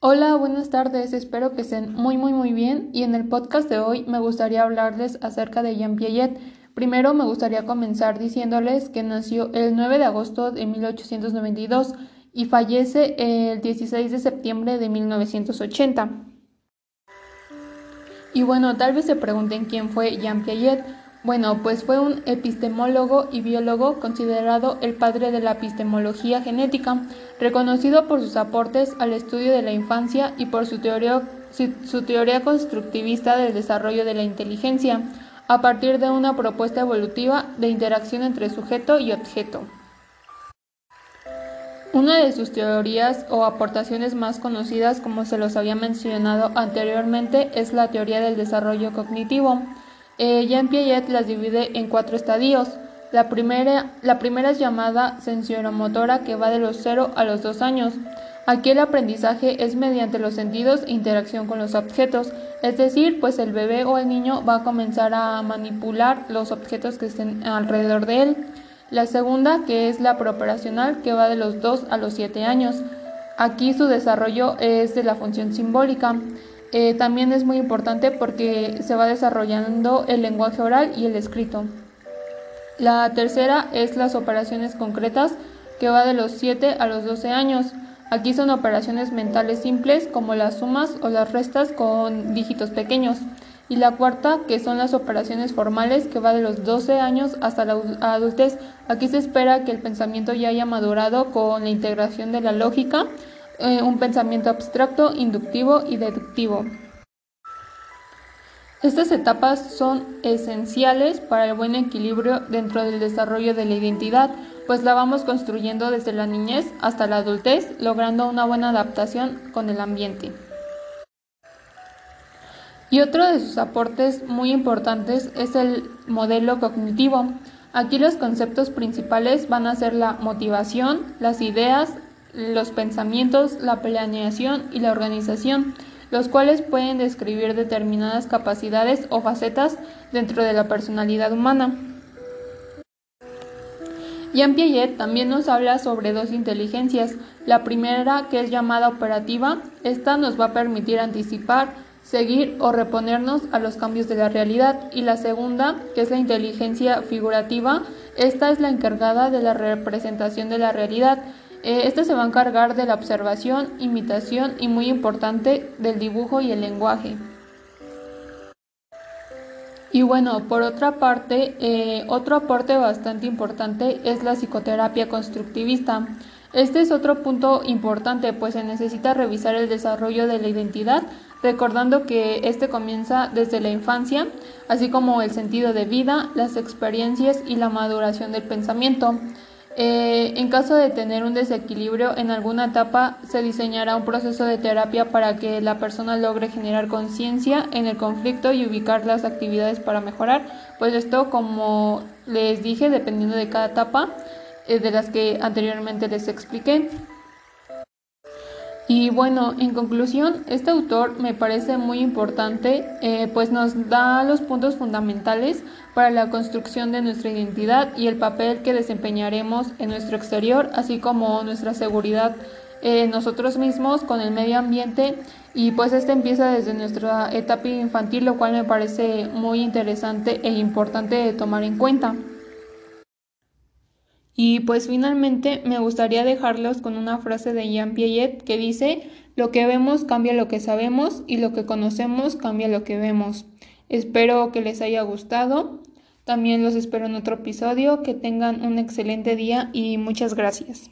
Hola, buenas tardes, espero que estén muy muy muy bien y en el podcast de hoy me gustaría hablarles acerca de Jean Piaget. Primero me gustaría comenzar diciéndoles que nació el 9 de agosto de 1892 y fallece el 16 de septiembre de 1980. Y bueno, tal vez se pregunten quién fue Jean Piaget. Bueno, pues fue un epistemólogo y biólogo considerado el padre de la epistemología genética, reconocido por sus aportes al estudio de la infancia y por su teoría, constructivista del desarrollo de la inteligencia, a partir de una propuesta evolutiva de interacción entre sujeto y objeto. Una de sus teorías o aportaciones más conocidas, como se los había mencionado anteriormente, es la teoría del desarrollo cognitivo. Eh, Jean Piaget las divide en cuatro estadios. La primera, la primera es llamada sensoromotora, que va de los 0 a los 2 años. Aquí el aprendizaje es mediante los sentidos e interacción con los objetos, es decir, pues el bebé o el niño va a comenzar a manipular los objetos que estén alrededor de él. La segunda, que es la preoperacional, que va de los 2 a los 7 años. Aquí su desarrollo es de la función simbólica. Eh, también es muy importante porque se va desarrollando el lenguaje oral y el escrito. La tercera es las operaciones concretas, que va de los 7 a los 12 años. Aquí son operaciones mentales simples como las sumas o las restas con dígitos pequeños y la cuarta, que son las operaciones formales, que va de los 12 años hasta la adultez. Aquí se espera que el pensamiento ya haya madurado con la integración de la lógica, eh, un pensamiento abstracto, inductivo y deductivo. Estas etapas son esenciales para el buen equilibrio dentro del desarrollo de la identidad, pues la vamos construyendo desde la niñez hasta la adultez, logrando una buena adaptación con el ambiente. Y otro de sus aportes muy importantes es el modelo cognitivo. Aquí los conceptos principales van a ser la motivación, las ideas, los pensamientos, la planeación y la organización, los cuales pueden describir determinadas capacidades o facetas dentro de la personalidad humana. Jean Piaget también nos habla sobre dos inteligencias. La primera, que es llamada operativa, esta nos va a permitir anticipar seguir o reponernos a los cambios de la realidad. Y la segunda, que es la inteligencia figurativa, esta es la encargada de la representación de la realidad. Eh, esta se va a encargar de la observación, imitación y muy importante del dibujo y el lenguaje. Y bueno, por otra parte, eh, otro aporte bastante importante es la psicoterapia constructivista. Este es otro punto importante, pues se necesita revisar el desarrollo de la identidad, recordando que este comienza desde la infancia, así como el sentido de vida, las experiencias y la maduración del pensamiento. Eh, en caso de tener un desequilibrio en alguna etapa, se diseñará un proceso de terapia para que la persona logre generar conciencia en el conflicto y ubicar las actividades para mejorar. Pues esto, como les dije, dependiendo de cada etapa, eh, de las que anteriormente les expliqué. Y bueno, en conclusión, este autor me parece muy importante, eh, pues nos da los puntos fundamentales para la construcción de nuestra identidad y el papel que desempeñaremos en nuestro exterior, así como nuestra seguridad en nosotros mismos con el medio ambiente. Y pues este empieza desde nuestra etapa infantil, lo cual me parece muy interesante e importante de tomar en cuenta. Y pues finalmente me gustaría dejarlos con una frase de Jean Piaget que dice, lo que vemos cambia lo que sabemos y lo que conocemos cambia lo que vemos. Espero que les haya gustado. También los espero en otro episodio. Que tengan un excelente día y muchas gracias.